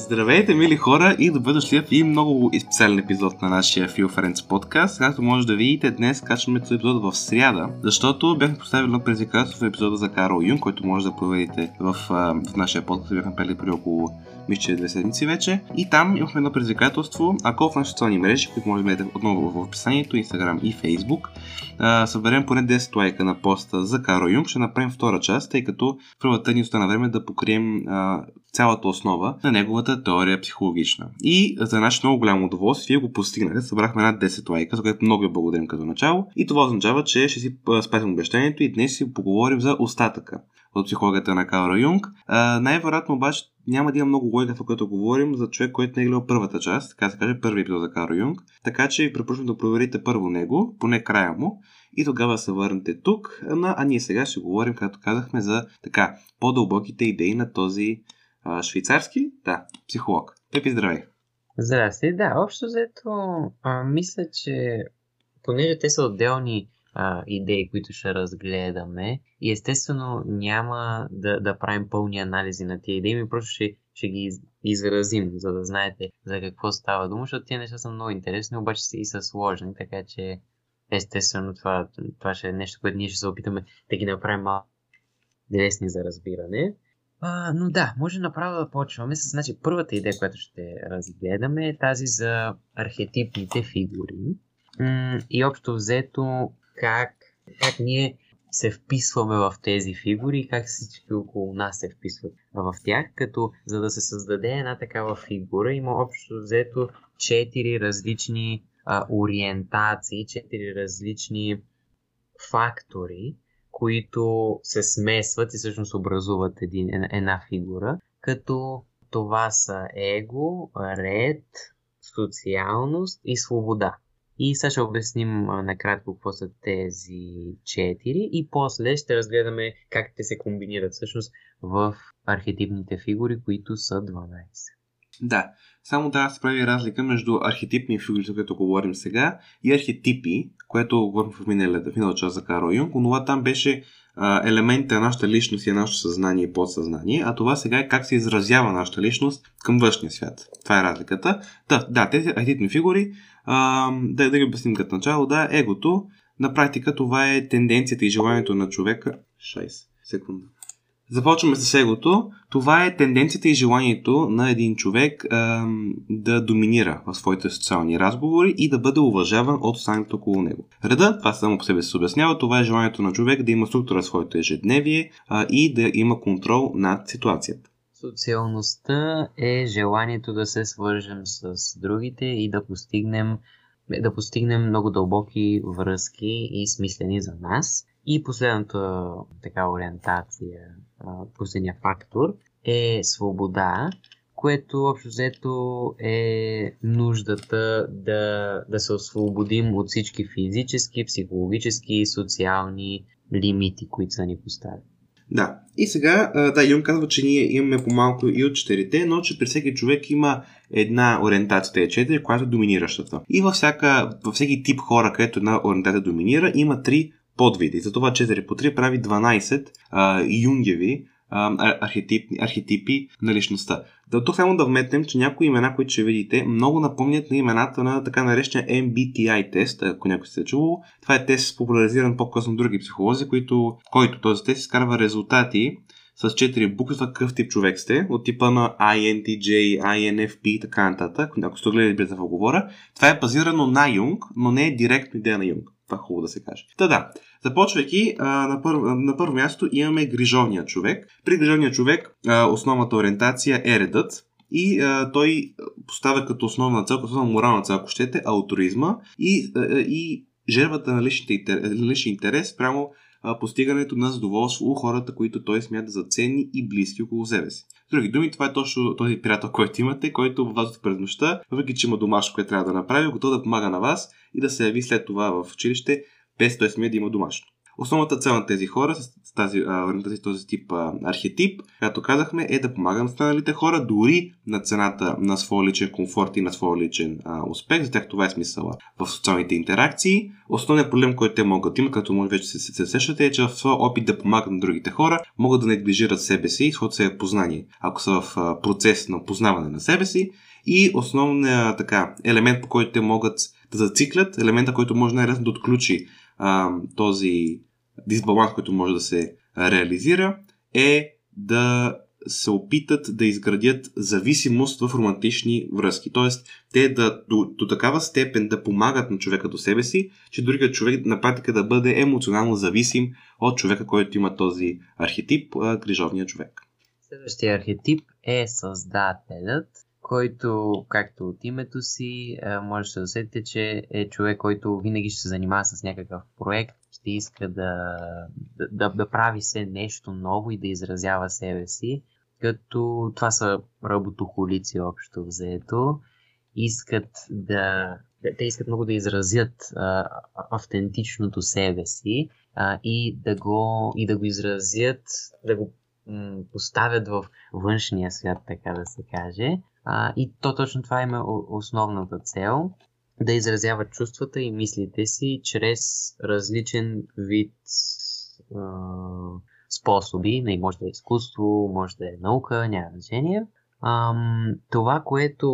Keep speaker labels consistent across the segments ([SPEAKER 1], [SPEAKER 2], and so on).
[SPEAKER 1] Здравейте, мили хора и добре дошли в и много специален епизод на нашия Feel Friends подкаст. Както може да видите, днес качваме този епизод в сряда, защото бяхме поставили едно предизвикателство в епизода за Карл Юн, който може да проверите в, в нашия подкаст. Бяхме пели при около мисля, две седмици вече. И там имахме едно предизвикателство. Ако в нашите социални мрежи, които може да гледате отново в описанието, Instagram и Facebook, съберем поне 10 лайка на поста за Карл Юнг, ще направим втора част, тъй като първата ни остана време да покрием цялата основа на неговата теория психологична. И за наше много голямо удоволствие го постигнахме. Събрахме над 10 лайка, за което много ви благодарим като начало. И това означава, че ще си спасим обещанието и днес си поговорим за остатъка от психологията на Карл Юнг. А, най-вероятно обаче няма да има много логика, в което говорим за човек, който не е гледал първата част, така се каже, първи епизод за Карл Юнг. Така че ви препоръчвам да проверите първо него, поне края му, и тогава се върнете тук. А ние сега ще говорим, както казахме, за така по-дълбоките идеи на този а, швейцарски, да, психолог. Епи, здравей!
[SPEAKER 2] Здрасти, да, общо взето, мисля, че понеже те са отделни а, идеи, които ще разгледаме. И естествено няма да, да правим пълни анализи на тия идеи, ми просто ще, ще ги изразим, за да знаете за какво става дума, защото тия неща са много интересни, обаче са и са сложни, така че естествено това, това ще е нещо, което ние ще се опитаме да ги направим малко лесни за разбиране. А, но да, може направо да почваме с значи, първата идея, която ще разгледаме е тази за архетипните фигури. и общо взето как, как ние се вписваме в тези фигури и как всички около нас се вписват в тях, като за да се създаде една такава фигура има общо взето четири различни а, ориентации, четири различни фактори, които се смесват и всъщност образуват един, една фигура, като това са его, ред, социалност и свобода. И сега ще обясним накратко какво са тези четири и после ще разгледаме как те се комбинират всъщност в архетипните фигури, които са 12.
[SPEAKER 1] Да, само да се прави разлика между архетипни фигури, за които говорим сега, и архетипи, което говорим в миналата, миналата част за Карл Юнг. Онова там беше елемента на нашата личност и на нашето съзнание и подсъзнание, а това сега е как се изразява нашата личност към външния свят. Това е разликата. Да, да тези архетипни фигури а, да, да ги обясним като начало. Да, егото, на практика това е тенденцията и желанието на човека. 6 секунда. Започваме с егото. Това е тенденцията и желанието на един човек а, да доминира в своите социални разговори и да бъде уважаван от останалите около него. Реда, това само по себе се обяснява, това е желанието на човек да има структура в своето ежедневие а, и да има контрол над ситуацията.
[SPEAKER 2] Социалността е желанието да се свържем с другите и да постигнем, да постигнем много дълбоки връзки и смислени за нас. И последната така ориентация, последния фактор е свобода, което общо взето е нуждата да, да се освободим от всички физически, психологически и социални лимити, които са ни поставени.
[SPEAKER 1] Да. И сега, да, Юн казва, че ние имаме по-малко и от четирите, но че при всеки човек има една ориентация, тези четири, която е доминиращата. И във, всяка, във всеки тип хора, където една ориентация доминира, има три подвиди. Затова 4 по 3 прави 12 а, юнгеви архетипи, архетипи на личността. Да, тук само да вметнем, че някои имена, които ще видите, много напомнят на имената на така наречения MBTI тест, ако някой се е чувал. Това е тест популяризиран по-късно други психолози, които, който този тест изкарва резултати с 4 букви за какъв тип човек сте, от типа на INTJ, INFP и така нататък. Ако сте гледали без да говоря, това е базирано на Юнг, но не е директно идея на Юнг. Това е хубаво да се каже. Та да, започвайки на, първо, на първо място имаме грижовния човек. При грижовния човек основната ориентация е редът, и той поставя като основна цел, като основна морална цел, ако щете, алтруизма и, и жертвата на личния интерес прямо постигането на задоволство у хората, които той смята за ценни и близки около себе си. Други думи, това е точно този приятел, който имате, който във вас през нощта, въпреки че има домашно, което трябва да направи, готов да помага на вас и да се яви след това в училище, без той смее да има домашно. Основната цел на тези хора с тази, а, този тип а, архетип, както казахме, е да помага на останалите хора, дори на цената на своя личен комфорт и на своя личен а, успех. За тях това е смисъла в социалните интеракции. Основният проблем, който те могат да имат, като може вече се, се, се сещате, е, че в своя опит да помагат на другите хора, могат да неглижират себе си и своето себе познание. Ако са в а, процес на познаване на себе си, и основният така, елемент, по който те могат да зациклят, елемента, който може най-лесно да отключи а, този дисбаланс, който може да се реализира, е да се опитат да изградят зависимост в романтични връзки. Тоест, те да до, до такава степен да помагат на човека до себе си, че другият човек на практика да бъде емоционално зависим от човека, който има този архетип, грижовния човек.
[SPEAKER 2] Следващия архетип е създателят който, както от името си, може да усетите, че е човек, който винаги ще се занимава с някакъв проект, ще иска да, да, да прави се нещо ново и да изразява себе си, като това са работохолици общо взето. Искат да, те искат много да изразят а, автентичното себе си а, и, да го, и да го изразят, да го м- поставят в външния свят, така да се каже. А, и то точно това има основната цел да изразяват чувствата и мислите си чрез различен вид а, способи. Не, може да е изкуство, може да е наука, няма значение. Ам, това, което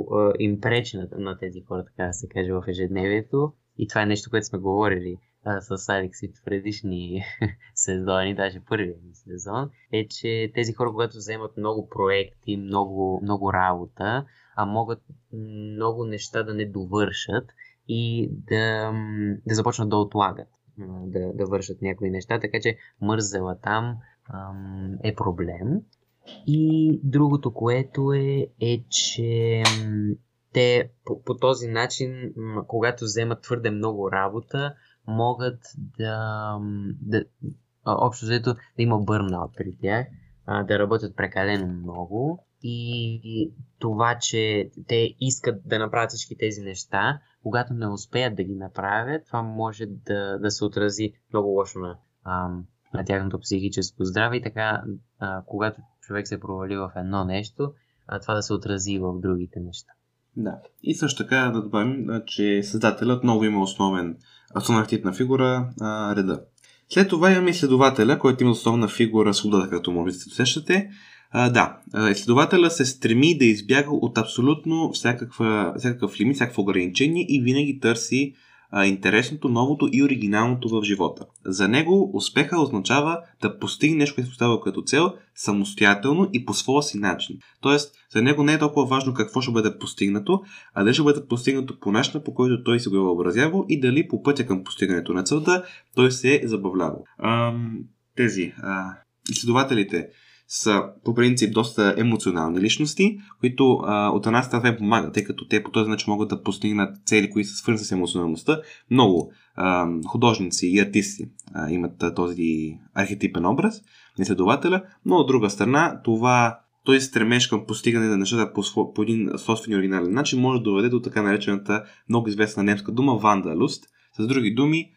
[SPEAKER 2] а, им пречи на, на тези хора, така да се каже, в ежедневието, и това е нещо, което сме говорили а, с Алекс в предишни сезони, даже първия сезон, е, че тези хора, когато вземат много проекти, много, много работа, а могат много неща да не довършат и да, да започнат да отлагат да, да вършат някои неща, така че мързела там ам, е проблем. И другото, което е, е че те по, по този начин, когато вземат твърде много работа, могат да, да общо взето да има бърнаут при тях, да работят прекалено много и това, че те искат да направят всички тези неща, когато не успеят да ги направят, това може да, да се отрази много лошо на, на тяхното психическо здраве и така, а, когато човек се провали в едно нещо, а, това да се отрази в другите неща.
[SPEAKER 1] Да. И също така да добавим, че създателят много има основен, основна фигура а, реда. След това имаме изследователя, който има основна фигура свободата, като може да се усещате. А, да, изследователя се стреми да избяга от абсолютно всякаква, всякакъв лимит, всякакво ограничение и винаги търси а, интересното, новото и оригиналното в живота. За него успеха означава да постигне нещо, което поставя като цел, самостоятелно и по своя си начин. Тоест, за него не е толкова важно какво ще бъде постигнато, а дали ще бъде постигнато по начина, по който той се го е въобразявал и дали по пътя към постигането на целта той се е забавлявал. Ам, тези а, изследователите са по принцип доста емоционални личности, които а, от една страна помагат, тъй като те по този начин могат да постигнат цели, които са свързани с емоционалността. Много а, художници и артисти а, имат а, този архетипен образ изследователя, но от друга страна това той стремеж към постигане на нещата по, по един собствен оригинален начин може да доведе до така наречената много известна немска дума вандалуст. С други думи,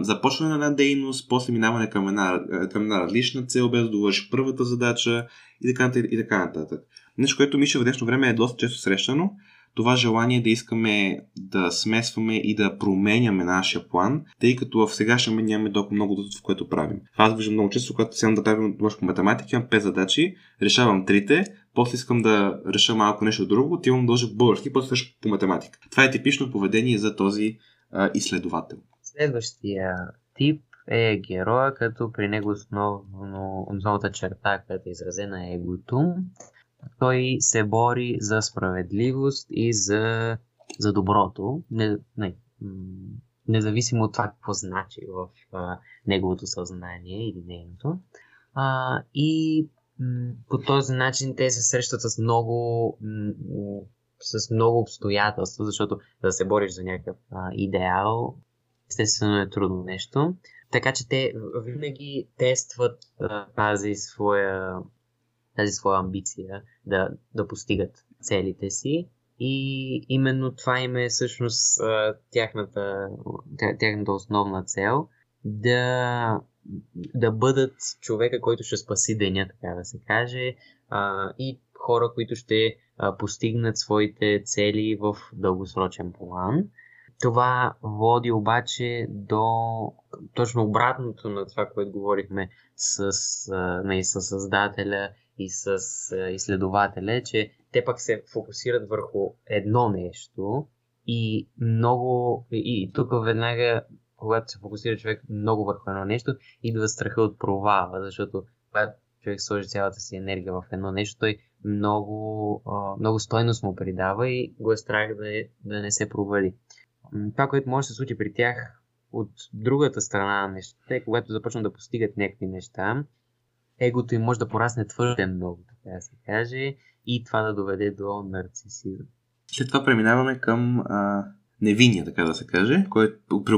[SPEAKER 1] започване на дейност, после минаване към една, към една различна цел, без да довърши първата задача и така, и така нататък. Нещо, което мисля в днешно време е доста често срещано, това желание да искаме да смесваме и да променяме нашия план, тъй като в сегашния момент нямаме толкова много в което правим. Аз виждам много често, когато сега да правим по математика, имам 5 задачи, решавам трите, после искам да реша малко нещо друго, отивам да дължа български, после по математика. Това е типично поведение за този а, изследовател.
[SPEAKER 2] Следващия тип е героя, като при него основно, основната черта, която е изразена е егото. Той се бори за справедливост и за, за доброто, не, не, независимо от това какво значи в а, неговото съзнание или нейното. А, и м- по този начин те се срещат с много, м- с много обстоятелства, защото да се бориш за някакъв а, идеал естествено е трудно нещо. Така че те винаги тестват тази своя тази своя амбиция да, да постигат целите си. И именно това им е всъщност тяхната, тяхната основна цел. да, да бъдат човека, който ще спаси деня, така да се каже, и хора, които ще постигнат своите цели в дългосрочен план. Това води обаче до точно обратното на това, което говорихме с, не, с създателя и с изследователя, че те пък се фокусират върху едно нещо и много. И тук веднага, когато се фокусира човек много върху едно нещо, идва страха от провала, защото когато човек сложи цялата си енергия в едно нещо, той много, много стойност му придава и го е страх да, е, да не се провали. Това, което може да се случи при тях от другата страна на нещата е, когато започнат да постигат някакви неща, егото им може да порасне твърде много, така да се каже, и това да доведе до нарцисизъм.
[SPEAKER 1] След това преминаваме към а, невинния, така да се каже, който при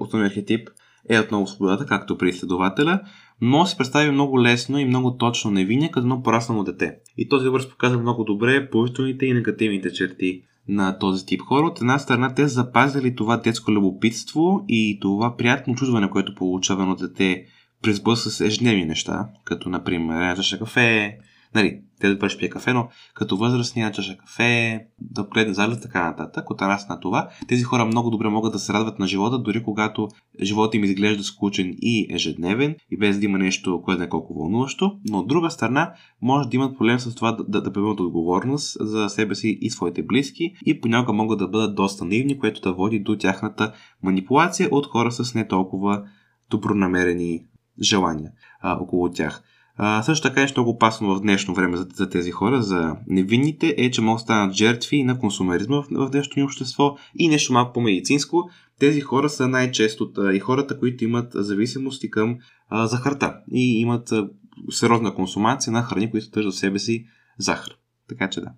[SPEAKER 1] основния архетип е отново свободата, както при изследователя, но се представи много лесно и много точно невинния като едно пораснало дете. И този образ показва много добре положителните и негативните черти на този тип хора. От една страна те запазили това детско любопитство и това приятно чувстване, което получава едно дете през с ежедневни неща, като например чаша кафе, нали, те да пие кафе, но като възрастни чаша кафе, да погледне залез, така нататък, от на това, тези хора много добре могат да се радват на живота, дори когато живота им изглежда скучен и ежедневен и без да има нещо, което не е колко вълнуващо, но от друга страна може да имат проблем с това да, да, да поемат отговорност за себе си и своите близки и понякога могат да бъдат доста наивни, което да води до тяхната манипулация от хора с не толкова добронамерени желания а, около тях. А, също така нещо много опасно в днешно време за, за тези хора, за невинните, е, че могат да станат жертви на консумеризма в, в днешното ни общество и нещо малко по-медицинско. Тези хора са най-често и хората, които имат зависимости към а, захарта и имат а, сериозна консумация на храни, които съдържат в себе си захар. Така че да.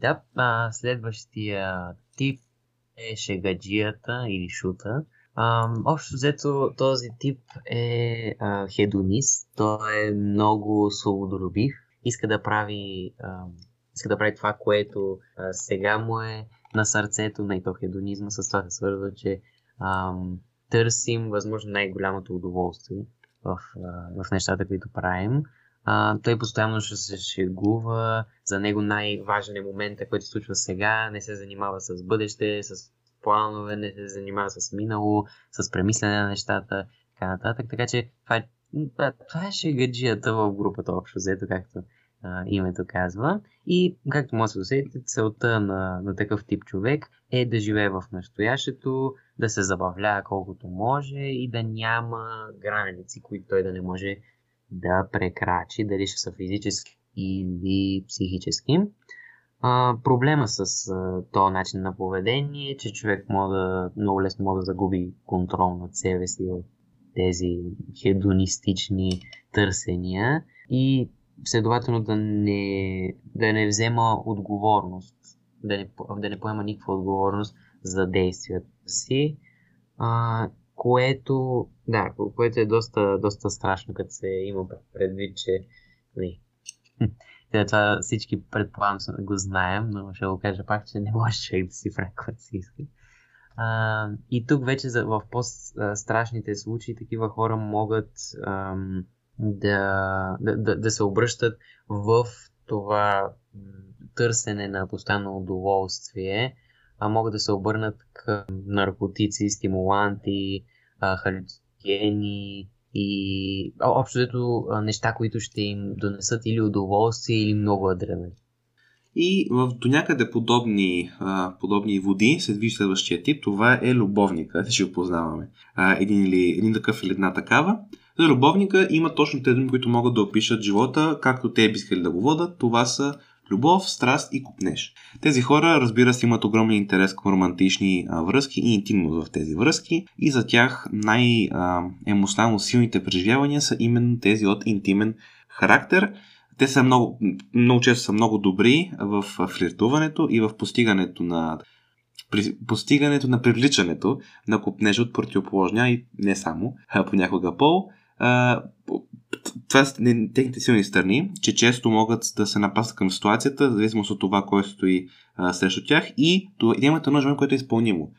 [SPEAKER 2] Да, а, следващия тип е шегаджията или шута. Общо взето този тип е а, хедонист, той е много свободолюбив, иска да прави, а, иска да прави това, което а, сега му е на сърцето, на и то хедонизма, с това се свързва, че а, търсим възможно най-голямото удоволствие в, а, в нещата, които правим. А, той постоянно ще се шегува, за него най-важен е момента, който се случва сега, не се занимава с бъдеще, с планове, не се занимава с минало, с премислене на нещата, така нататък. Така че това е, това е шегаджията в групата общо взето, както а, името казва. И, както може да се усетите, целта на, на такъв тип човек е да живее в настоящето, да се забавлява колкото може и да няма граници, които той да не може да прекрачи, дали ще са физически или психически. А, проблема с а, този начин на поведение е, че човек може да, много лесно може да загуби контрол над себе си от тези хедонистични търсения и следователно да не, да не взема отговорност, да не, да не поема никаква отговорност за действията си, а, което, да, което е доста, доста страшно, като се има предвид, че не, нали, те, това всички предполагам го знаем, но ще го кажа пак, че не може човек да си прави каквото си иска. И тук вече в по-страшните случаи такива хора могат ам, да, да, да, да се обръщат в това търсене на постоянно удоволствие, а могат да се обърнат към наркотици, стимуланти, халюциногени, и общо взето неща, които ще им донесат или удоволствие, или много адреналин.
[SPEAKER 1] И в до някъде подобни, подобни води се движи следващия тип. Това е любовника. Ще опознаваме. А, един, или, един такъв или една такава. За любовника има точно тези които могат да опишат живота, както те би искали да го водат. Това са любов, страст и купнеж. Тези хора, разбира се, имат огромен интерес към романтични връзки и интимност в тези връзки и за тях най-емоционално силните преживявания са именно тези от интимен характер. Те са много, много често са много добри в флиртуването и в постигането на при постигането на привличането на купнежа от противоположния и не само, а понякога пол. А, това са техните силни страни, че често могат да се напасат към ситуацията, зависимост от това, кой стои а, срещу тях и имат едно желание, което е изпълнимо.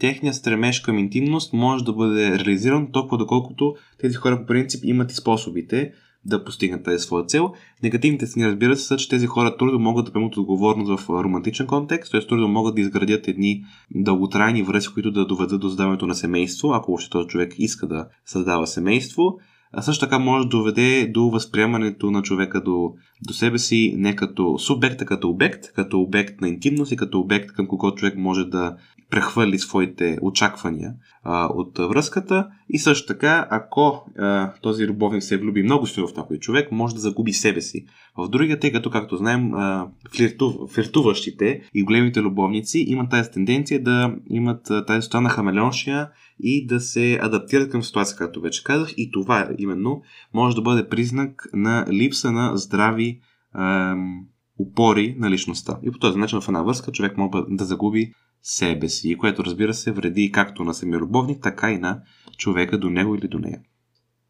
[SPEAKER 1] Техният стремеж към интимност може да бъде реализиран толкова доколкото тези хора по принцип имат и способите да постигнат тази своя цел. Негативните страни, разбира се, са, че тези хора трудно могат да приемат отговорност в романтичен контекст, т.е. трудно могат да изградят едни дълготрайни връзки, които да доведат до създаването на семейство, ако въобще този човек иска да създава семейство а също така може да доведе до възприемането на човека до, до себе си не като субект, а като обект, като обект на интимност и като обект към когото човек може да прехвърли своите очаквания а, от връзката. И също така, ако а, този любовник се влюби много силно в някой човек, може да загуби себе си. В другия, тъй като, както знаем, а, флирту, флиртуващите и големите любовници имат тази тенденция да имат тази стоя на хамелеоншия и да се адаптират към ситуация, както вече казах. И това именно може да бъде признак на липса на здрави ем, упори на личността. И по този начин в една връзка човек може да загуби себе си, което разбира се вреди както на самия любовник, така и на човека до него или до нея.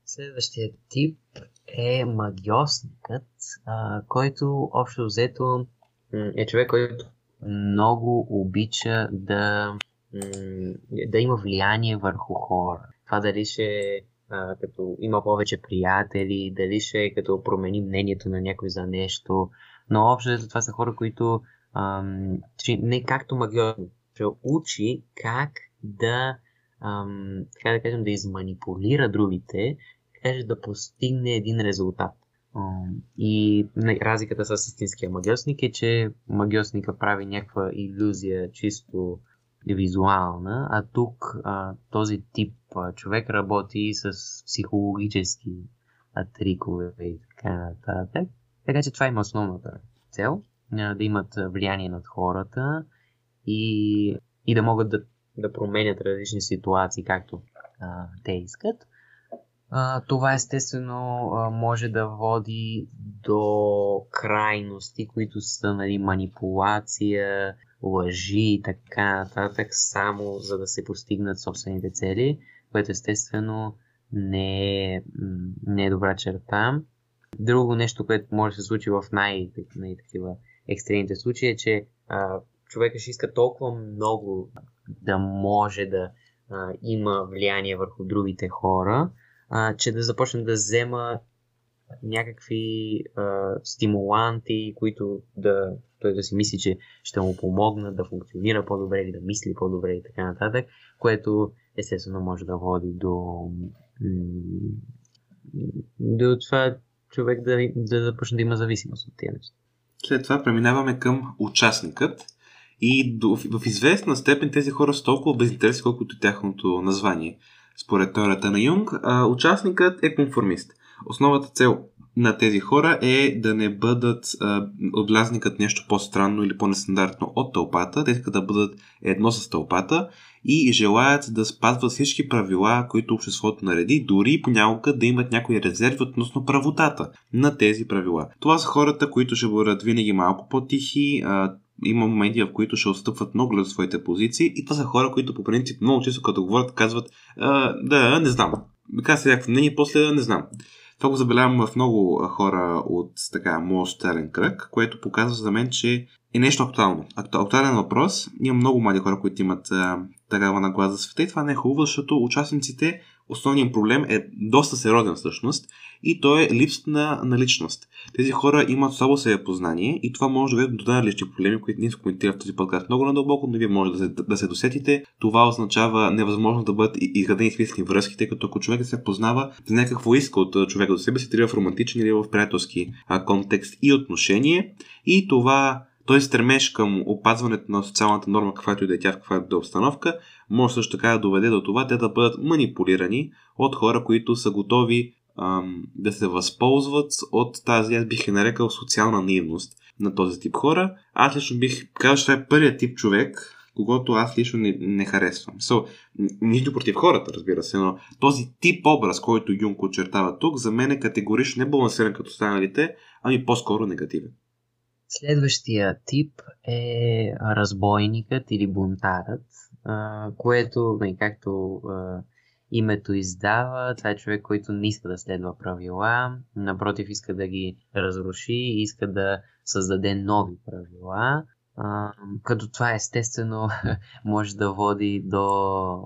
[SPEAKER 2] Следващия тип е магиосникът, а, който общо взето е човек, който много обича да да има влияние върху хора. Това дали ще е като има повече приятели, дали ще като промени мнението на някой за нещо. Но общо това са хора, които ам, не както магиор, че учи как да, ам, така да кажем, да изманипулира другите, така да постигне един резултат. И разликата с истинския магиосник е, че магиосника прави някаква иллюзия чисто визуална, а тук а, този тип а, човек работи с психологически а, трикове и така нататък. Така че това има основната цел а, да имат влияние над хората и, и да могат да, да променят различни ситуации, както а, те искат. А, това естествено а, може да води до крайности, които са нали, манипулация, лъжи и така нататък, само за да се постигнат собствените цели, което естествено не е, не е добра черта. Друго нещо, което може да се случи в най- най-такива екстремните случаи е, че а, човека ще иска толкова много да може да а, има влияние върху другите хора, а, че да започне да взема някакви а, стимуланти, които да, той да си мисли, че ще му помогнат да функционира по-добре или да мисли по-добре и така нататък, което естествено може да води до, до това човек да, да започне да има зависимост от тези неща.
[SPEAKER 1] След това преминаваме към участникът. И до, в известна степен тези хора са толкова безинтересни, колкото тяхното название. Според теорията на Юнг, а, участникът е конформист. Основната цел на тези хора е да не бъдат отблязникът нещо по-странно или по-нестандартно от тълпата. Те искат да бъдат едно с тълпата и желаят да спазват всички правила, които обществото нареди, дори понякога да имат някои резерви относно правотата на тези правила. Това са хората, които ще бъдат винаги малко по-тихи, има моменти, в които ще отстъпват много за своите позиции и това са хора, които по принцип много често като говорят казват да, не знам. Казват някакво мнение, после не знам. Това го забелявам в много хора от така моят кръг, което показва за мен, че е нещо актуално. Актуален въпрос. Има много млади хора, които имат а, такава нагласа за света и това не е хубаво, защото участниците основният проблем е доста сериозен всъщност и то е липсата на, на личност. Тези хора имат слабо себе познание и това може да доведе до различни проблеми, които ние коментираме в този подкаст много надълбоко, но вие може да се, да се досетите. Това означава невъзможност да бъдат изградени истински връзки, тъй като ако човек се познава за някакво иска от човека до себе си, трябва в романтичен или в приятелски контекст и отношение. И това той стремеж към опазването на социалната норма, каквато и да е тя, в каквато да е обстановка, може също така да доведе до това те да бъдат манипулирани от хора, които са готови да се възползват от тази, аз бих е нарекал социална наивност на този тип хора. Аз лично бих казал, че това е първият тип човек, когато аз лично не, не харесвам. So, нищо против хората, разбира се, но този тип образ, който Юнг очертава тук, за мен е категорично не балансиран като останалите, ами по-скоро негативен.
[SPEAKER 2] Следващия тип е разбойникът или бунтарът, което, нали, както името издава. Това е човек, който не иска да следва правила, напротив иска да ги разруши, иска да създаде нови правила. А, като това естествено може да води до,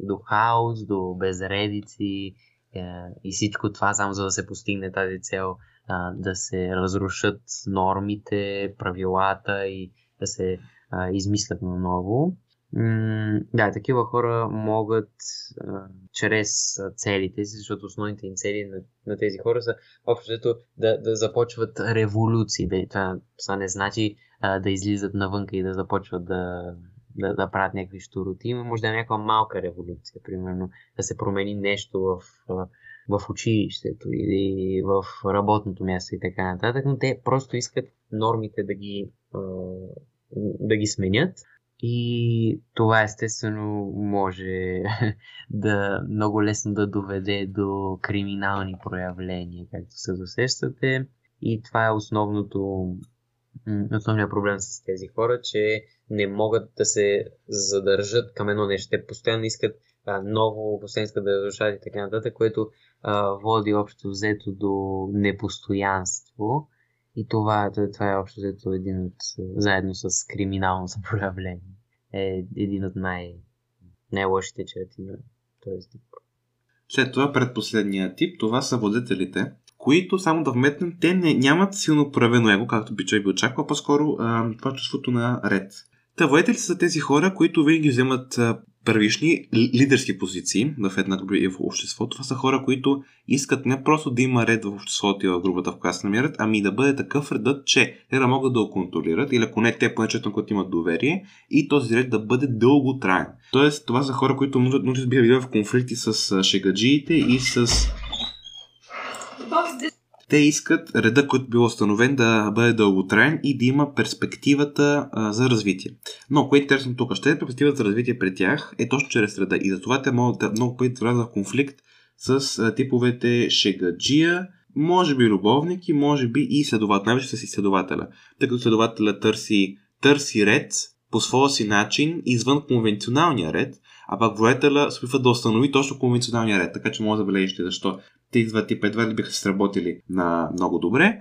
[SPEAKER 2] до хаос, до безредици е, и всичко това само за да се постигне тази цел а, да се разрушат нормите, правилата и да се а, измислят на ново. М- да, такива хора могат а, чрез целите си, защото основните им цели на, на тези хора са общо да, да започват революции. Да, това, това не значи а, да излизат навънка и да започват да, да, да правят някакви штуроти. Може да е някаква малка революция, примерно да се промени нещо в, в училището или в работното място и така нататък, но те просто искат нормите да ги, да ги сменят. И това естествено може да много лесно да доведе до криминални проявления, както се досещате. И това е основното, основният проблем с тези хора, че не могат да се задържат към едно нещо. Те постоянно искат а, ново, постоянно искат да разрушат и така нататък, което а, води общо взето до непостоянство. И това, това е общо взето един от, заедно с криминално проявление, е един от най- най-лошите черти на този тип.
[SPEAKER 1] След това предпоследния тип, това са водителите, които, само да вметнем, те не, нямат силно проявено его, както би човек би очаквал, по-скоро а, това чувството на ред. Та водители са тези хора, които винаги вземат първишни лидерски позиции в една група и в обществото. Това са хора, които искат не просто да има ред в обществото и в групата, в която се намират, ами да бъде такъв редът, че те да могат да го контролират, или ако не те, поне на които имат доверие, и този ред да бъде дълго траен. Тоест, това са хора, които може да биха в конфликти с шегаджиите и с те искат реда, който бил установен да бъде дълготраен и да има перспективата а, за развитие. Но, което е интересно тук, ще е перспективата за развитие при тях е точно чрез реда. И затова те могат да много пъти влязат в конфликт с а, типовете шегаджия, може би любовник и може би и следовател, най-вече с изследователя. Тъй като следователя търси, търси ред по своя си начин извън конвенционалния ред, а пък воятеля се опитва да установи точно конвенционалния ред, така че може да забележите защо тези два типа едва ли биха се сработили на много добре,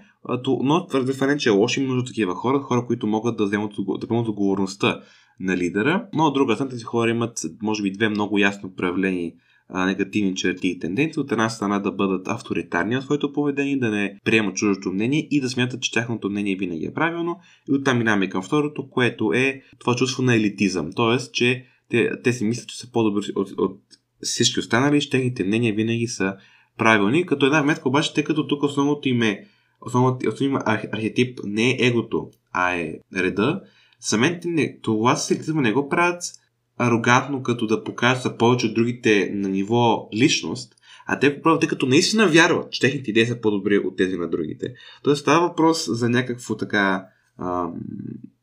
[SPEAKER 1] но твърде не, че е лошо има нужда такива хора, хора, които могат да вземат да поемат отговорността на лидера, но от друга страна тези хора имат, може би, две много ясно проявлени негативни черти и тенденции. От една страна да бъдат авторитарни в своето поведение, да не приемат чуждото мнение и да смятат, че тяхното мнение винаги е правилно. И оттам минаваме към второто, което е това чувство на елитизъм. Тоест, че те, те си мислят, че са по-добри от, от всички останали, че техните мнения винаги са правилни, като една вметка обаче, тъй като тук основното им е основното им архетип не е егото, а е реда, самите не, това селективно не го правят арогантно, като да покажат повече от другите на ниво личност, а те правят, тъй като наистина вярват, че техните идеи са по-добри от тези на другите. Тоест става въпрос за някакво така ам,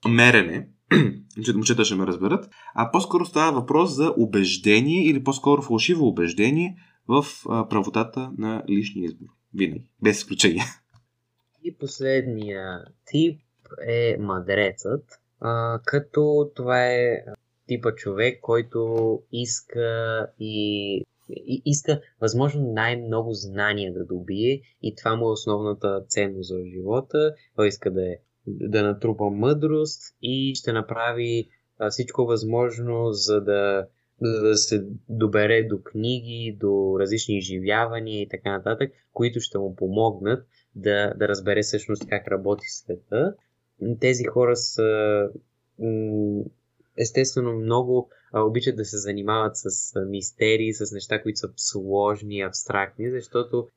[SPEAKER 1] мерене, момчета ще ме разберат, а по-скоро става въпрос за убеждение или по-скоро фалшиво убеждение, в а, правотата на личния избор. Винаги. Без изключение.
[SPEAKER 2] И последния тип е мадрецът, а, като това е типа човек, който иска и, и иска възможно най-много знания да добие и това му е основната ценност за живота. Той иска да, е, да натрупа мъдрост и ще направи всичко възможно, за да за да се добере до книги, до различни изживявания и така нататък, които ще му помогнат да, да разбере всъщност как работи света. Тези хора са естествено много обичат да се занимават с мистерии, с неща, които са сложни, абстрактни, защото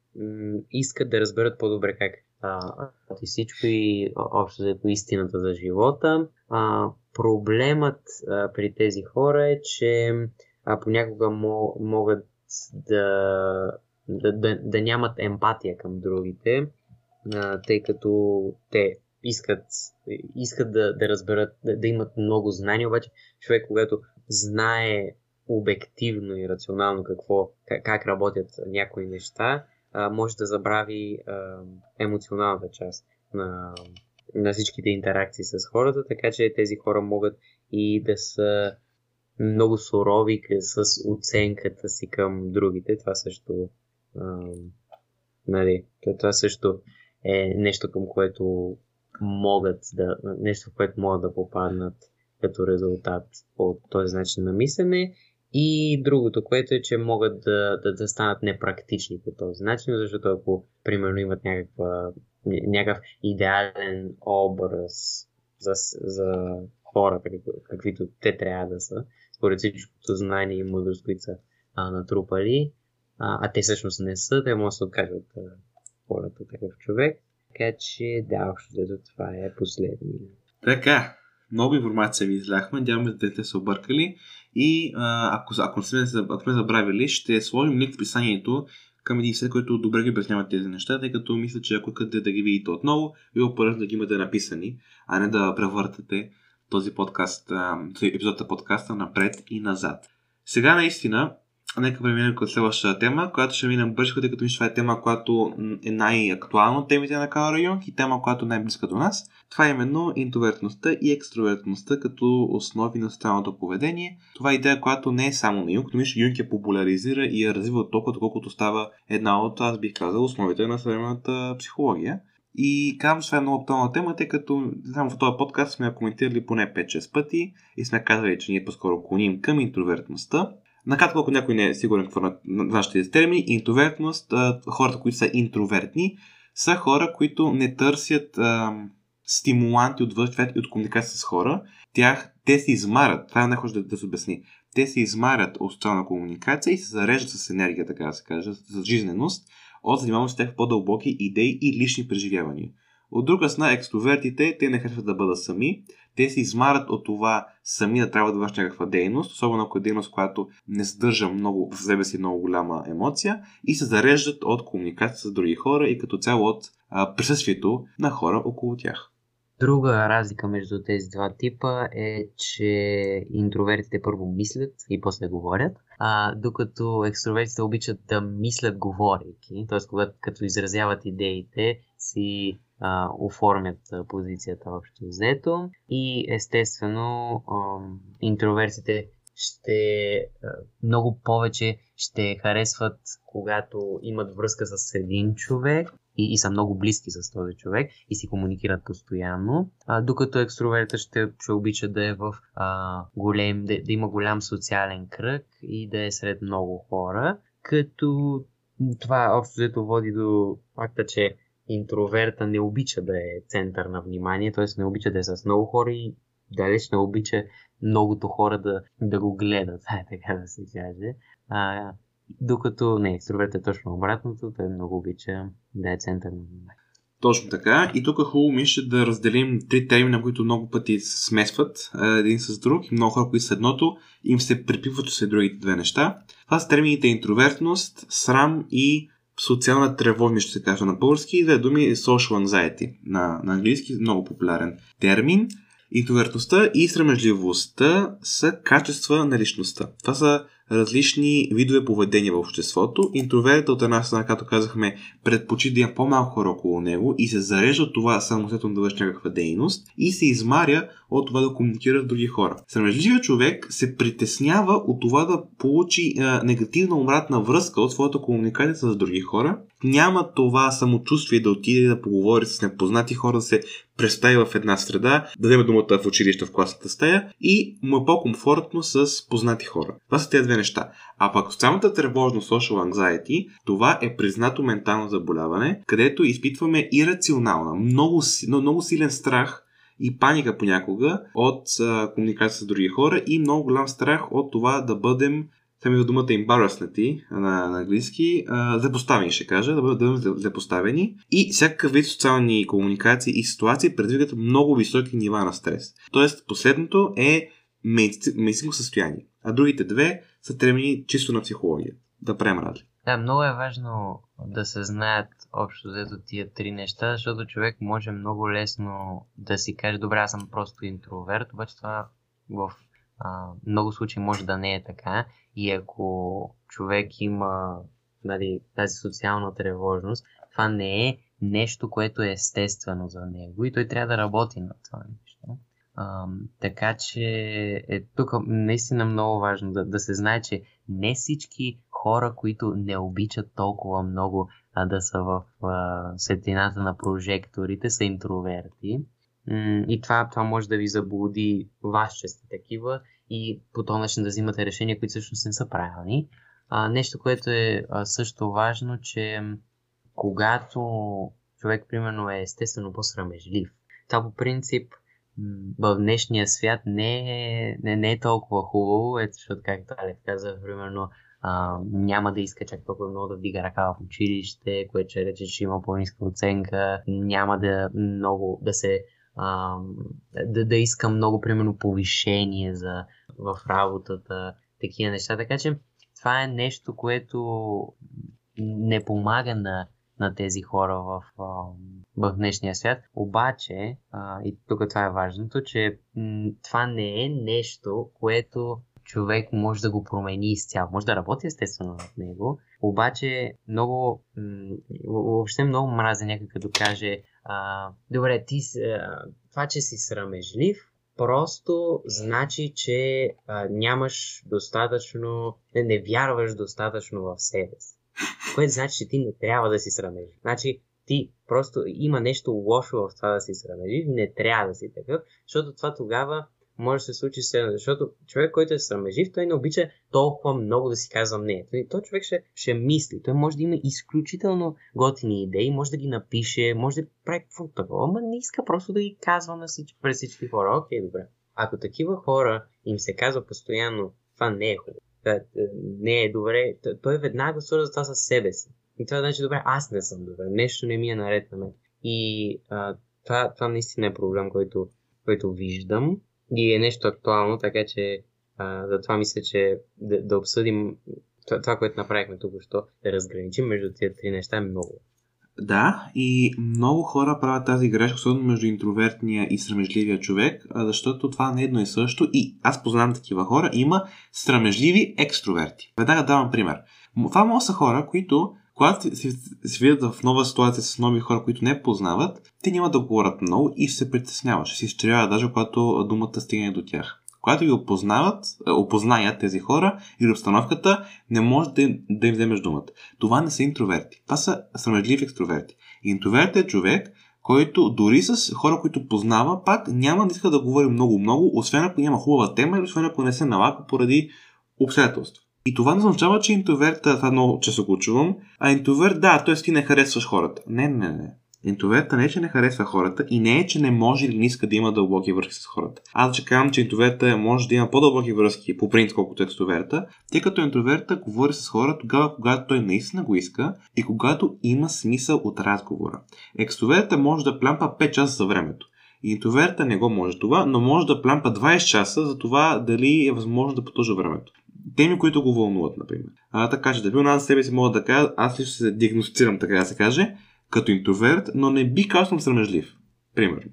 [SPEAKER 2] искат да разберат по-добре как работи всичко и общо взето истината за живота. А, проблемът а, при тези хора е, че а, понякога мо, могат да, да, да, да нямат емпатия към другите, а, тъй като те искат, искат да, да разберат, да, да имат много знания, обаче човек, когато знае обективно и рационално какво, как, как работят някои неща, а, може да забрави а, емоционалната част на, на всичките интеракции с хората, така че тези хора могат и да са много сурови с оценката си към другите. Това също а, нали, това също е нещо към което могат да, нещо което могат да попаднат като резултат от този начин на мислене. И другото, което е, че могат да, да, да станат непрактични по този начин, защото ако, примерно, имат някаква, някакъв идеален образ за, за хора, каквито те трябва да са, според всичкото знание и мъдрост, които са а, натрупали, а, а те всъщност не са, те могат да се откажат хората такъв човек. Така че, да, общо това е последния.
[SPEAKER 1] Така, много информация ви изляхме, надяваме да те са объркали и ако, ако, сме, ако сме забравили, ще сложим линк в описанието към един сайт, който добре ги обяснява тези неща, тъй като мисля, че ако къде да ги видите отново, ви опоръчвам да ги имате написани, а не да превъртате този подкаст, този епизод на подкаста напред и назад. Сега наистина нека преминем към следващата тема, която ще минем бързо, тъй като мисля, това е тема, която е най-актуална от темите на Карл Юнг и тема, която е най-близка до нас. Това е именно интровертността и екстровертността като основи на социалното поведение. Това е идея, която не е само на Юнг, но мисля, Юнг я популяризира и я развива толкова, доколкото става една от, аз бих казал, основите на съвременната психология. И казвам, че това е много актуална тема, тъй като само в този подкаст сме я коментирали поне 5-6 пъти и сме казали, че ние по-скоро клоним към интровертността. Накратко, ако някой не е сигурен какво на нашите термини, интровертност, хората, които са интровертни, са хора, които не търсят а, стимуланти от свят и от комуникация с хора. Тях, те се измарят, това е най да, да се обясни. Те се измарят от социална комуникация и се зареждат с енергия, така да се каже, с жизненост, от занимаването с тях по-дълбоки идеи и лични преживявания. От друга страна, екстровертите, те не харесват да бъдат сами, те се измарат от това сами да трябва да вършат някаква дейност, особено ако е дейност, която не съдържа много в себе си много голяма емоция и се зареждат от комуникация с други хора и като цяло от а, присъствието на хора около тях.
[SPEAKER 2] Друга разлика между тези два типа е, че интровертите първо мислят и после говорят, а, докато екстровертите обичат да мислят говорейки, т.е. когато като изразяват идеите си а, оформят позицията общо взето. И естествено а, интровертите ще а, много повече ще харесват когато имат връзка с един човек и, и са много близки с този човек и си комуникират постоянно, а, докато екстроверта ще, ще обича да е в а, голем, да, да има голям социален кръг и да е сред много хора, като това общо взето води до факта, че интроверта не обича да е център на внимание, т.е. не обича да е с много хора и далеч не обича многото хора да, да го гледат, така да се каже. А, докато не, екстроверт е точно обратното, той много обича да е център на внимание.
[SPEAKER 1] Точно така. И тук е хубаво ми ще да разделим три термина, които много пъти се смесват един с друг много хора, които са едното, им се припиват се другите две неща. Това са термините интровертност, срам и социална тревожност, ще се кажа на български, и две думи social anxiety на, на английски, много популярен термин. Интровертността и срамежливостта са качества на личността. Това са различни видове поведения в обществото. Интровертът от една страна, както казахме, предпочита да има по-малко хора около него и се зарежда от това самостоятелно да върши някаква дейност и се измаря от това да комуникира с други хора. Срамежливият човек се притеснява от това да получи а, негативна обратна връзка от своята комуникация с други хора. Няма това самочувствие да отиде да поговори с непознати хора, да се представи в една среда, да вземе думата в училище в класната стая и му е по-комфортно с познати хора. Това са тези две неща. А пък социалната тревожност, social anxiety, това е признато ментално заболяване, където изпитваме ирационална, много, много силен страх и паника понякога от комуникация с други хора и много голям страх от това да бъдем Сами за думата embarrassnати на, на английски, а, запоставени ще кажа, да бъдем запоставени и всякакъв вид социални комуникации и ситуации предвигат много високи нива на стрес. Тоест, последното е медицинско състояние, а другите две са термини чисто на психология. Да правим разлика.
[SPEAKER 2] Да, много е важно да се знаят общо взето тия три неща, защото човек може много лесно да си каже, добре, аз съм просто интроверт, обаче това в а, много случаи може да не е така и ако човек има нали, тази социална тревожност, това не е нещо, което е естествено за него и той трябва да работи на това нещо. А, така че е тук наистина много важно да, да се знае, че не всички хора, които не обичат толкова много а, да са в а, светлината на прожекторите, са интроверти. И това, това може да ви заблуди вас, че сте такива и по този начин да взимате решения, които всъщност не са правилни. А, нещо, което е а, също важно, че когато човек, примерно, е естествено по-срамежлив, това по принцип в днешния свят не е, не, не е толкова хубаво, ето защото, както Алек каза, примерно, а, няма да иска чак толкова много да вдига ръка в училище, което ще рече, че има по-ниска оценка, няма да много да се а, да, да иска много, примерно, повишение за, в работата, такива неща. Така че това е нещо, което не помага на, на тези хора в, в днешния свят. Обаче, а, и тук това е важното, че м- това не е нещо, което човек може да го промени изцяло. Може да работи естествено над него, обаче много, въобще много мразя някой като каже а, добре, ти, а, това, че си срамежлив, просто значи, че а, нямаш достатъчно, не, не вярваш достатъчно в себе си. Което значи, че ти не трябва да си срамежлив. Значи, ти просто има нещо лошо в това да си срамежлив и не трябва да си такъв, защото това тогава може да се случи следно, защото човек, който е срамежив, той не обича толкова много да си казва не. Той, той човек ще, ще мисли, той може да има изключително готини идеи, може да ги напише, може да прави какво такова, но не иска просто да ги казва на всички, през всички хора. Окей, добре. Ако такива хора им се казва постоянно, това не е хубаво, това не е добре, той веднага свързва това с себе си. И това значи, добре, аз не съм добре, нещо не ми е наред на мен. И а, това, това наистина е проблем, който, който виждам и е нещо актуално, така че а, затова мисля, че да, да обсъдим това, това, което направихме тук, що да разграничим между тези три неща е много.
[SPEAKER 1] Да, и много хора правят тази грешка, особено между интровертния и срамежливия човек, защото това не едно и също. И аз познавам такива хора. Има срамежливи екстроверти. Веднага давам пример. Това може са хора, които когато се, видят в нова ситуация с нови хора, които не познават, те няма да говорят много и се притесняват. Ще се изчервяват даже когато думата стигне до тях. Когато ги опознават, опознаят тези хора или обстановката, не може да да им вземеш думата. Това не са интроверти. Това са срамежливи екстроверти. Интроверт е човек, който дори с хора, които познава, пак няма да иска да говори много-много, освен ако няма хубава тема или освен ако не се налага поради обстоятелства. И това не означава, че интроверт, това много често го чувам, а интроверт, да, т.е. ти не харесваш хората. Не, не, не. Интроверта не е, че не харесва хората и не е, че не може или не иска да има дълбоки връзки с хората. Аз че казвам, че интроверта може да има по-дълбоки връзки по принцип, колкото екстроверта, тъй като интроверта говори с хора тогава, когато той наистина го иска и когато има смисъл от разговора. Екстроверта може да плямпа 5 часа за времето. Интроверта не го може това, но може да плямпа 20 часа за това дали е възможно да потъжа времето теми, които го вълнуват, например. А, така че, да аз себе си мога да кажа, аз лично се диагностицирам, така да се каже, като интроверт, но не би казал съм срамежлив. Примерно.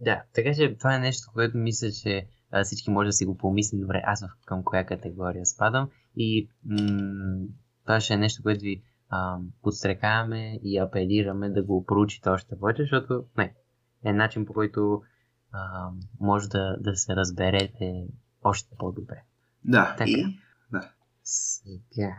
[SPEAKER 2] Да, така че това е нещо, което мисля, че а, всички може да си го помислим. Добре, аз към коя категория спадам. И м- това ще е нещо, което ви а, подстрекаваме и апелираме да го проучите още повече, защото не, е начин по който а, може да, да се разберете още по-добре.
[SPEAKER 1] Да.
[SPEAKER 2] Така.
[SPEAKER 1] И... Да.
[SPEAKER 2] Сега.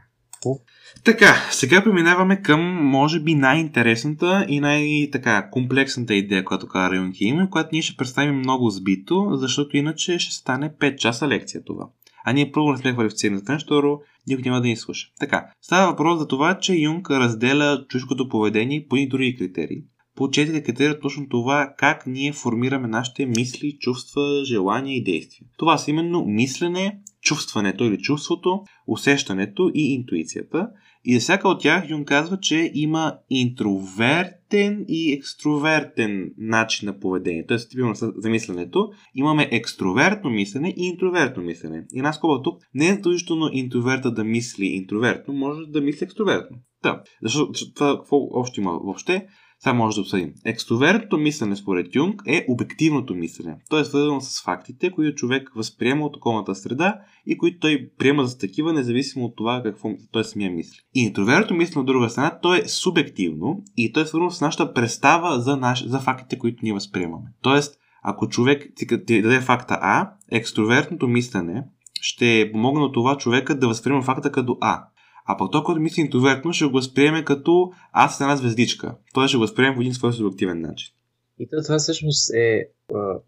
[SPEAKER 1] Така, сега преминаваме към, може би, най-интересната и най-така комплексната идея, която кара Юнки има, която ние ще представим много сбито, защото иначе ще стане 5 часа лекция това. А ние първо не сме квалифицирани за второ никой няма да ни слуша. Така, става въпрос за това, че Юнг разделя човешкото поведение по и други критерии. По четири критерия точно това как ние формираме нашите мисли, чувства, желания и действия. Това са именно мислене, чувстването или чувството, усещането и интуицията. И за всяка от тях Юн казва, че има интровертен и екстровертен начин на поведение. Тоест, типично за мисленето, имаме екстровертно мислене и интровертно мислене. И една скоба тук не е задължително интроверта да мисли интровертно, може да мисли екстровертно. Да, защото това какво още има въобще? Сега може да обсъдим. Екстровертното мислене според Юнг е обективното мислене. То е свързано с фактите, които човек възприема от околната среда и които той приема за такива, независимо от това какво той самия мисли. И интровертното мислене от друга страна, то е субективно и то е свързано с нашата представа за, наш, за фактите, които ние възприемаме. Тоест, ако човек ти, даде факта А, екстровертното мислене ще помогне на това човека да възприема факта като А. А пък той, който мисли интровертно, ще го възприеме като аз една звездичка. Той ще го възприеме по един свой субективен начин.
[SPEAKER 2] И то, това всъщност е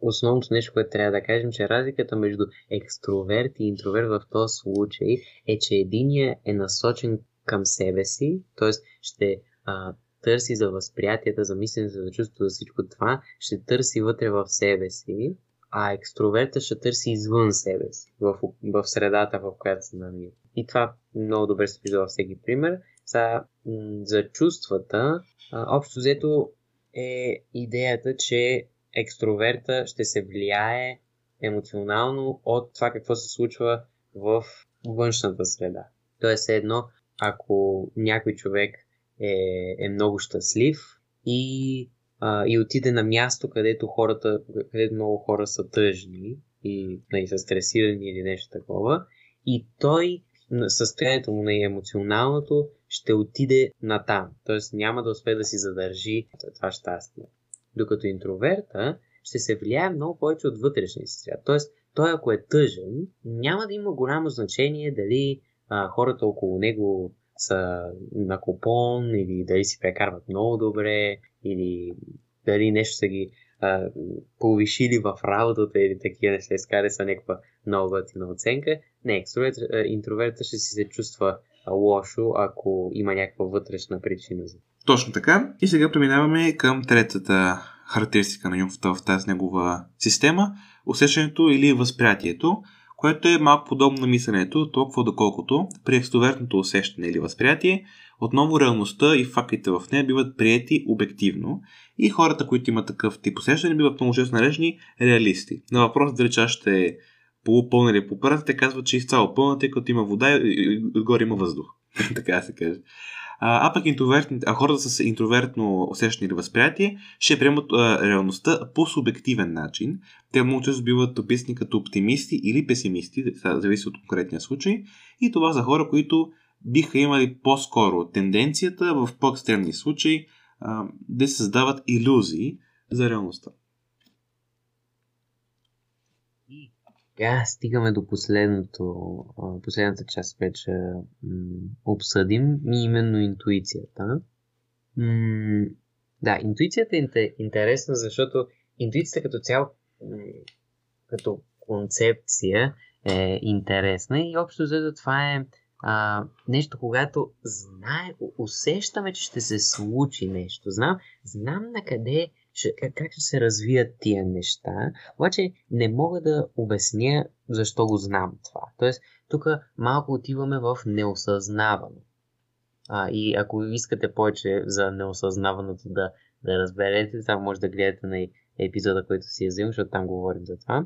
[SPEAKER 2] основното нещо, което трябва да кажем, че разликата между екстроверт и интроверт в този случай е, че единия е насочен към себе си, т.е. ще а, търси за възприятията, за мисленето, за чувството, за всичко това, ще търси вътре в себе си, а екстроверта ще търси извън себе си, в, в средата, в която се намира. И това много добре се вижда във всеки пример. За, за чувствата, а, общо взето е идеята, че екстроверта ще се влияе емоционално от това какво се случва в външната среда. Тоест едно, ако някой човек е, е много щастлив и, а, и отиде на място, където хората, където много хора са тъжни и нали, са стресирани или нещо такова, и той състоянието му на емоционалното ще отиде на там. Тоест няма да успее да си задържи това щастие. Докато интроверта ще се влияе много повече от вътрешния си свят. Тоест, той ако е тъжен, няма да има голямо значение дали а, хората около него са на купон или дали си прекарват много добре или дали нещо са ги а, повишили в работата или такива неща, изкаре са някаква много готина оценка. Не, екстроверт, интроверта ще си се чувства лошо, ако има някаква вътрешна причина за
[SPEAKER 1] Точно така. И сега преминаваме към третата характеристика на Юнг в тази негова система усещането или възприятието, което е малко подобно на мисленето, толкова доколкото при екстровертното усещане или възприятие, отново реалността и фактите в нея биват приети обективно и хората, които имат такъв тип усещане, биват много често наречени реалисти. На въпрос дали чаша е полупълна или попразна, те казват, че е изцяло пълна, тъй като има вода и отгоре има въздух. така се каже. А, а пък а хората с интровертно усещане или възприятие ще приемат а, реалността по субективен начин. Те много често биват описани като оптимисти или песимисти, зависи от конкретния случай. И това за хора, които биха имали по-скоро тенденцията в по-екстремни случаи да създават иллюзии за реалността.
[SPEAKER 2] Сега стигаме до последното, последната част вече обсъдим, и именно интуицията. да, интуицията е интересна, защото интуицията като цяло, като концепция е интересна и общо взето това е а, нещо, когато знае, усещаме, че ще се случи нещо. Знам, знам на къде как, как ще се развият тия неща, обаче не мога да обясня защо го знам това. Тоест, тук малко отиваме в неосъзнавано. А, и ако искате повече за неосъзнаваното да, да разберете, там може да гледате на епизода, който си е взел, защото там говорим за това.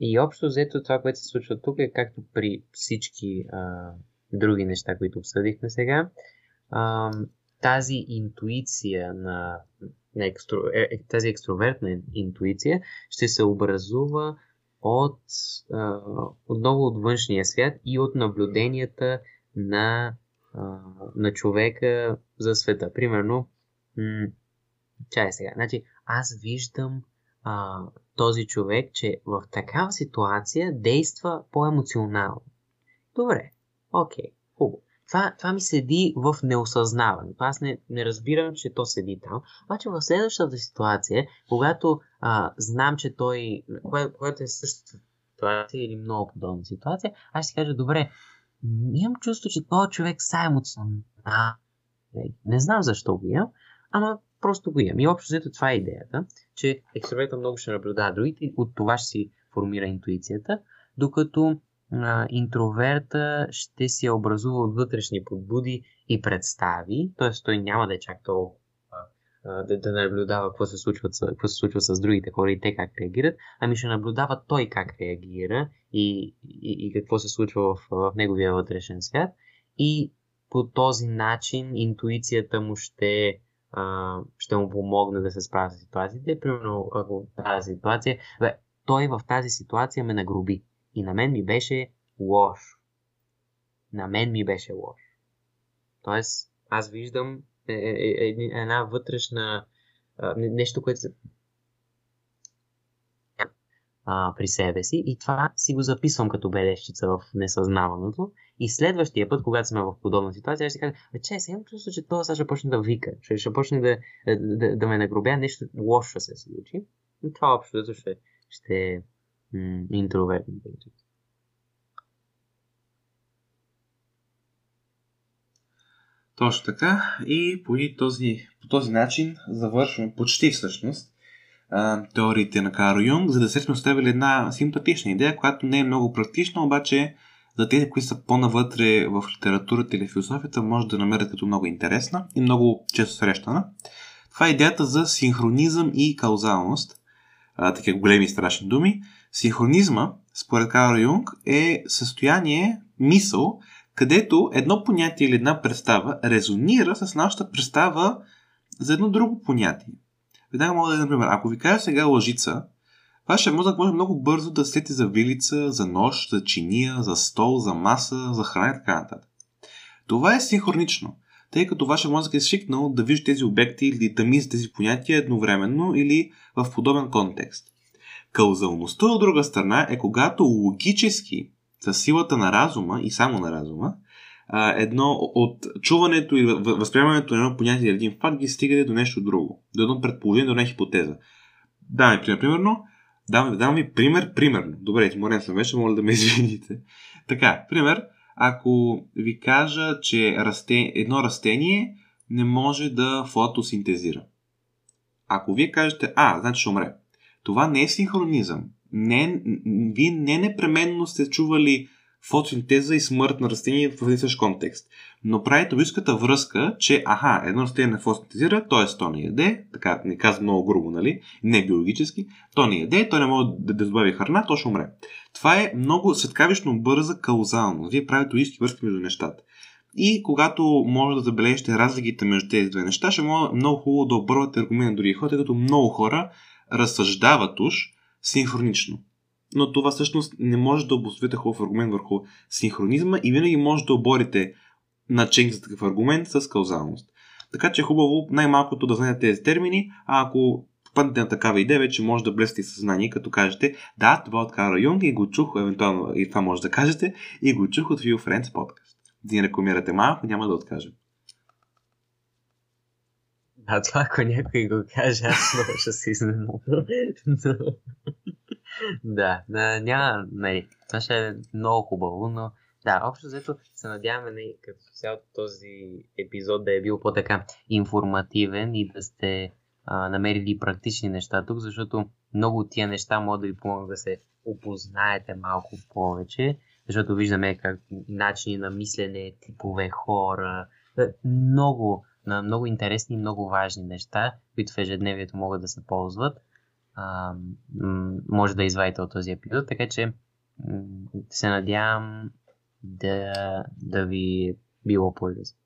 [SPEAKER 2] И общо взето това, което се случва тук е както при всички а, други неща, които обсъдихме сега. А, тази интуиция на на екстро, е, е, тази екстровертна интуиция ще се образува от, а, отново от външния свят и от наблюденията на, а, на човека за света. Примерно, м- чай сега, значи аз виждам а, този човек, че в такава ситуация действа по-емоционално. Добре, окей, хубаво. Това, това ми седи в неосъзнаването. Аз не, не разбирам, че то седи там. Обаче в следващата ситуация, когато а, знам, че той, когато е същата ситуация или много подобна ситуация, аз ще кажа, добре, имам чувство, че този човек са емоционален. Не знам защо го имам, ама просто го имам. И общо взето това е идеята, че екстроверта много ще наблюдава другите от това ще си формира интуицията, докато а, интроверта ще си я образува от вътрешни подбуди и представи, т.е. той няма да е чак толкова да, да наблюдава какво се, случва, какво се случва с другите хора и те как реагират, ами ще наблюдава той как реагира и, и, и какво се случва в, в неговия вътрешен свят и по този начин интуицията му ще, а, ще му помогне да се справя с ситуациите. Примерно, ако тази ситуация, бе, той в тази ситуация ме нагруби. И на мен ми беше лошо. На мен ми беше лошо. Тоест, аз виждам е, е, е, една вътрешна нещо, което. А, при себе си и това си го записвам като бележчица в несъзнаваното. И следващия път, когато сме в подобна ситуация, ще кажа, че сега имам чувство, че това сега ще почне да вика, че ще почне да, да, да ме нагробя, нещо лошо се случи. И това общо ще, ще е интровертно.
[SPEAKER 1] Точно така. И по този, по този начин завършваме почти всъщност теориите на Карл Юнг, за да се сме оставили една симпатична идея, която не е много практична, обаче за тези, които са по-навътре в литературата или философията, може да намерят като много интересна и много често срещана. Това е идеята за синхронизъм и каузалност. А, такива големи и страшни думи. Синхронизма, според Карл Юнг, е състояние, мисъл, където едно понятие или една представа резонира с нашата представа за едно друго понятие. Веднага мога да дадем например, ако ви кажа сега лъжица, вашия мозък може много бързо да сети за вилица, за нож, за чиния, за стол, за маса, за храна и така нататък. Това е синхронично, тъй като вашия мозък е свикнал да вижда тези обекти или да мисли тези понятия едновременно или в подобен контекст. Каузалността от друга страна е когато логически, с силата на разума и само на разума, едно от чуването и възприемането на едно понятие един факт ги стига до нещо друго, до едно предположение, до една хипотеза. Даваме пример, примерно, давам, давам ви пример, примерно. Добре, морен съм вече, моля да ме извините. Така, пример, ако ви кажа, че расте, едно растение не може да фотосинтезира. Ако вие кажете, а, значи ще умре. Това не е синхронизъм. Не, вие не непременно сте чували фотосинтеза и смърт на растение в един същ контекст. Но правите логическата връзка, че аха, едно растение не фотосинтезира, т.е. то не яде, така не казвам много грубо, нали, не биологически, то не яде, то не може да, да добави храна, то ще умре. Това е много светкавично бърза каузално. Вие правите логически връзки между нещата. И когато може да забележите разликите между тези две неща, ще може много хубаво да обървате аргумент на други хора, тъй като много хора разсъждават уж синхронично но това всъщност не може да обосновете хубав аргумент върху синхронизма и винаги може да оборите начинки за такъв аргумент с каузалност. Така че е хубаво най-малкото да знаете тези термини, а ако попаднете на такава идея, вече може да блесте съзнание, като кажете, да, това от Карл Юнг и го чух, евентуално и това може да кажете, и го чух от View Friends подкаст. Да ни рекламирате малко, няма да откажем.
[SPEAKER 2] А това, ако някой го каже, аз много ще се изненадам. Да, няма, нали, това ще е много хубаво, но да, общо взето се надяваме нали, като цял този епизод да е бил по-така информативен и да сте а, намерили практични неща тук, защото много от тия неща могат да ви помогнат да се опознаете малко повече, защото виждаме как начини на мислене, типове хора, е, много, много интересни много важни неща, които в ежедневието могат да се ползват а, може да извадите от този епизод, така че се надявам да, да ви е било полезно.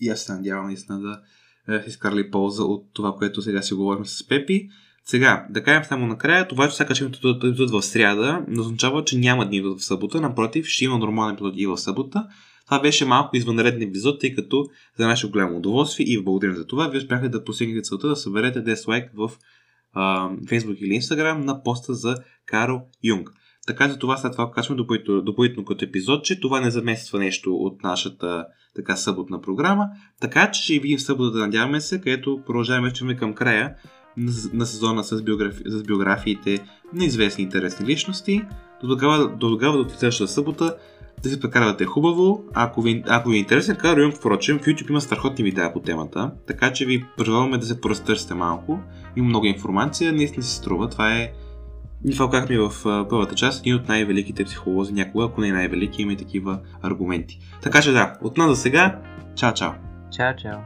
[SPEAKER 1] И аз се надявам наистина да е, изкарали полза от това, което сега си говорим с Пепи. Сега, да кажем само накрая, това, че сега ще епизод в сряда, не означава, че няма дни в събота. Напротив, ще има нормален епизод и в събота. Това беше малко извънреден епизод, тъй като за наше голямо удоволствие и благодарим за това, вие успяхте да постигнете целта да съберете 10 лайк в Facebook или Instagram на поста за Карл Юнг. Така за това след това качваме допълнително, като епизод, че това не замества нещо от нашата така съботна програма. Така че ще видим събота, надяваме се, където продължаваме ще към края на, на сезона с, биографи, с биографиите на известни интересни личности. До тогава, до тогава до следващата събота да се прекарвате е хубаво. Ако ви, ако ви е интересен така район, впрочем, в YouTube има страхотни видеа по темата, така че ви предлагаме да се поразтърсите малко. Има много информация, наистина се струва. Това е ние това казахме в първата част, един от най-великите психолози някога, ако не е най-велики, има и такива аргументи. Така че да, от нас за сега, чао-чао!
[SPEAKER 2] Чао-чао!